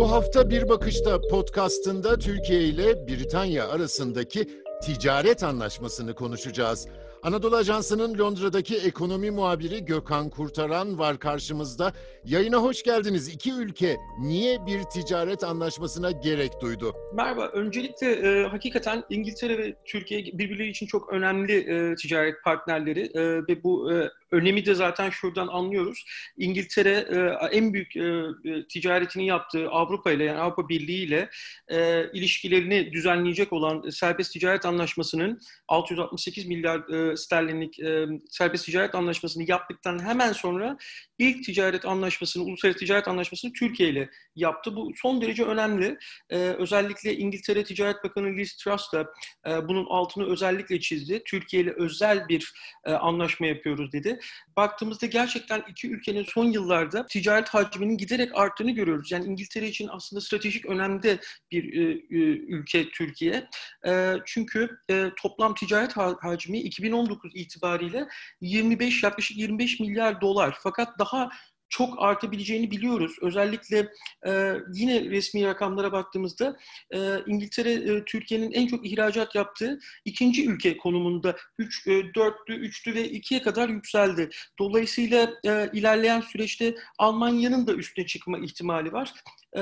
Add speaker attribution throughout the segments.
Speaker 1: Bu hafta Bir Bakışta podcastında Türkiye ile Britanya arasındaki ticaret anlaşmasını konuşacağız. Anadolu Ajansı'nın Londra'daki ekonomi muhabiri Gökhan Kurtaran var karşımızda. Yayına hoş geldiniz. İki ülke niye bir ticaret anlaşmasına gerek duydu?
Speaker 2: Merhaba. Öncelikle e, hakikaten İngiltere ve Türkiye birbirleri için çok önemli e, ticaret partnerleri e, ve bu e, önemi de zaten şuradan anlıyoruz. İngiltere e, en büyük e, e, ticaretini yaptığı Avrupa ile yani Avrupa Birliği ile ilişkilerini düzenleyecek olan serbest ticaret anlaşmasının 668 milyar sterlinlik serbest ticaret anlaşmasını yaptıktan hemen sonra ilk ticaret anlaşmasını, uluslararası ticaret anlaşmasını Türkiye ile yaptı. Bu son derece önemli. Özellikle İngiltere Ticaret Bakanı Liz Truss da bunun altını özellikle çizdi. Türkiye ile özel bir anlaşma yapıyoruz dedi baktığımızda gerçekten iki ülkenin son yıllarda ticaret hacminin giderek arttığını görüyoruz. Yani İngiltere için aslında stratejik önemde bir e, e, ülke Türkiye. E, çünkü e, toplam ticaret hacmi 2019 itibariyle 25 yaklaşık 25 milyar dolar. Fakat daha çok artabileceğini biliyoruz. Özellikle e, yine resmi rakamlara baktığımızda e, İngiltere e, Türkiye'nin en çok ihracat yaptığı ikinci ülke konumunda 3 e, 4'tü, 3'tü ve 2'ye kadar yükseldi. Dolayısıyla e, ilerleyen süreçte Almanya'nın da üstüne çıkma ihtimali var. E,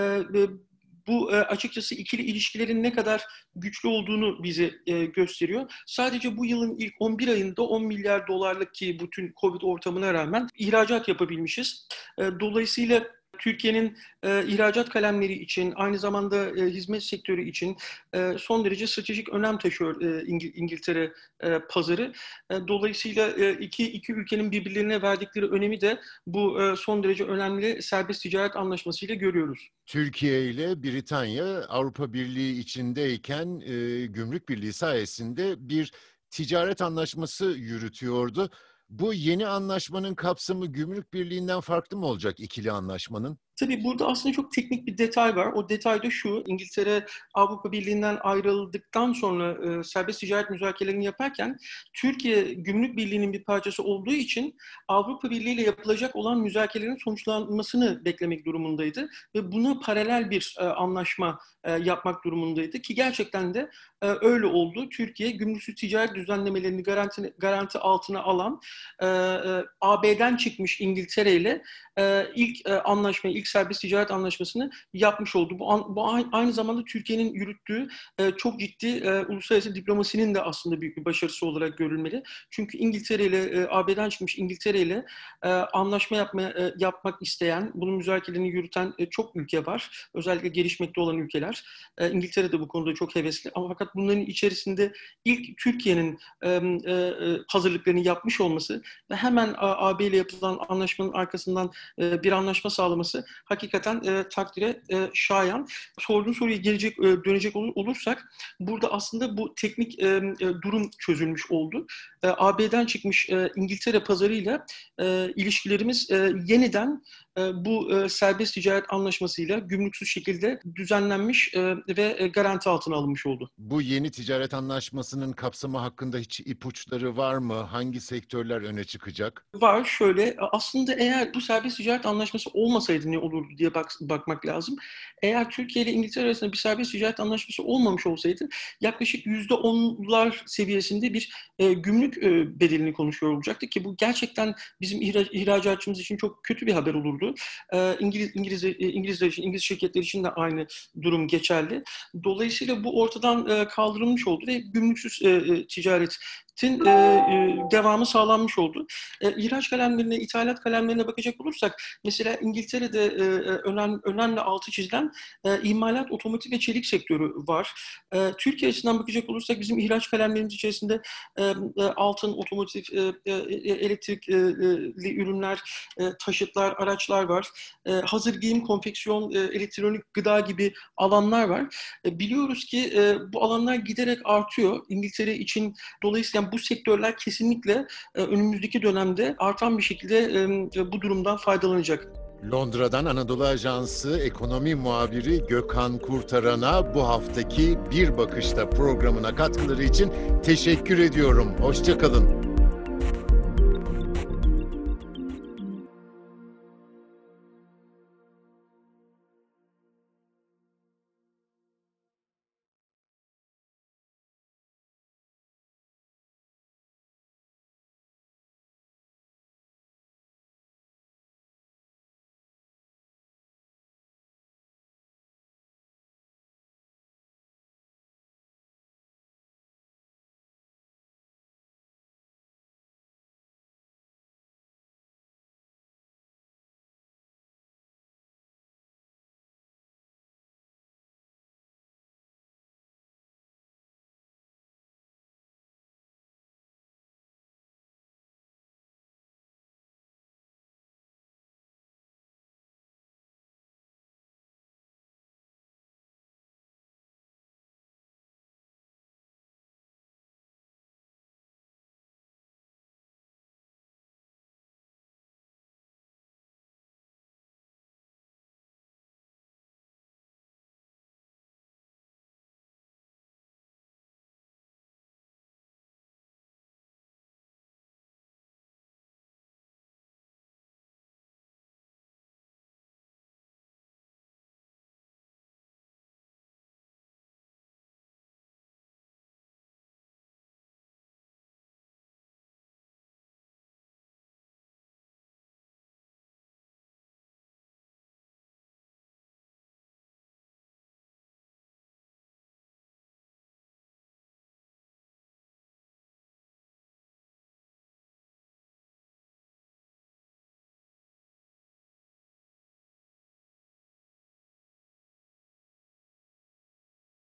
Speaker 2: bu e, açıkçası ikili ilişkilerin ne kadar güçlü olduğunu bize e, gösteriyor. Sadece bu yılın ilk 11 ayında 10 milyar dolarlık ki bütün Covid ortamına rağmen ihracat yapabilmişiz. E, dolayısıyla Türkiye'nin e, ihracat kalemleri için, aynı zamanda e, hizmet sektörü için e, son derece stratejik önem taşıyor e, İngil İngiltere e, pazarı. E, dolayısıyla e, iki, iki ülkenin birbirlerine verdikleri önemi de bu e, son derece önemli serbest ticaret anlaşmasıyla görüyoruz.
Speaker 1: Türkiye ile Britanya Avrupa Birliği içindeyken e, Gümrük Birliği sayesinde bir ticaret anlaşması yürütüyordu. Bu yeni anlaşmanın kapsamı Gümrük Birliği'nden farklı mı olacak ikili anlaşmanın?
Speaker 2: Tabii burada aslında çok teknik bir detay var. O detay da şu, İngiltere Avrupa Birliği'nden ayrıldıktan sonra e, serbest ticaret müzakerelerini yaparken Türkiye Gümrük Birliği'nin bir parçası olduğu için Avrupa Birliği ile yapılacak olan müzakerelerin sonuçlanmasını beklemek durumundaydı. Ve buna paralel bir e, anlaşma e, yapmak durumundaydı ki gerçekten de e, öyle oldu. Türkiye gümrüksüz ticaret düzenlemelerini garanti, garanti altına alan e, e, AB'den çıkmış İngiltere ile e, ilk e, anlaşmayı, ilk serbest ticaret anlaşmasını yapmış oldu. Bu, an, bu aynı zamanda Türkiye'nin yürüttüğü e, çok ciddi e, uluslararası diplomasinin de aslında büyük bir başarısı olarak görülmeli. Çünkü İngiltere ile e, AB'den çıkmış İngiltere ile e, anlaşma yapma, e, yapmak isteyen, bunun müzakerelerini yürüten e, çok ülke var. Özellikle gelişmekte olan ülkeler. E, İngiltere de bu konuda çok hevesli. Ama fakat bunların içerisinde ilk Türkiye'nin e, e, hazırlıklarını yapmış olması ve hemen AB ile yapılan anlaşmanın arkasından e, bir anlaşma sağlaması hakikaten e, takdire e, şayan. Sorduğun soruya gelecek e, dönecek olur, olursak burada aslında bu teknik e, e, durum çözülmüş oldu. E, AB'den çıkmış e, İngiltere pazarıyla e, ilişkilerimiz e, yeniden bu e, serbest ticaret anlaşmasıyla gümrüksüz şekilde düzenlenmiş e, ve garanti altına alınmış oldu.
Speaker 1: Bu yeni ticaret anlaşmasının kapsamı hakkında hiç ipuçları var mı? Hangi sektörler öne çıkacak?
Speaker 2: Var şöyle aslında eğer bu serbest ticaret anlaşması olmasaydı ne olurdu diye bak, bakmak lazım. Eğer Türkiye ile İngiltere arasında bir serbest ticaret anlaşması olmamış olsaydı yaklaşık yüzde onlar seviyesinde bir e, gümrük e, bedelini konuşuyor olacaktı ki bu gerçekten bizim ihracatçımız için çok kötü bir haber olurdu oldu. E, İngiliz, İngiliz, İngilizler için, İngiliz şirketler için de aynı durum geçerli. Dolayısıyla bu ortadan e, kaldırılmış oldu ve gümrüksüz e ticaret tin e, e, devamı sağlanmış oldu. E, ihraç kalemlerine, ithalat kalemlerine bakacak olursak mesela İngiltere'de e, e, önem, önemli altı çizilen e, imalat, otomotiv ve çelik sektörü var. E, Türkiye açısından bakacak olursak bizim ihraç kalemlerimiz içerisinde e, e, altın, otomotiv, e, e, elektrikli ürünler, e, taşıtlar, araçlar var. E, hazır giyim, konfeksiyon, e, elektronik gıda gibi alanlar var. E, biliyoruz ki e, bu alanlar giderek artıyor. İngiltere için dolayısıyla bu sektörler kesinlikle e, önümüzdeki dönemde artan bir şekilde e, bu durumdan faydalanacak.
Speaker 1: Londra'dan Anadolu Ajansı ekonomi muhabiri Gökhan Kurtaran'a bu haftaki Bir Bakışta programına katkıları için teşekkür ediyorum. Hoşçakalın.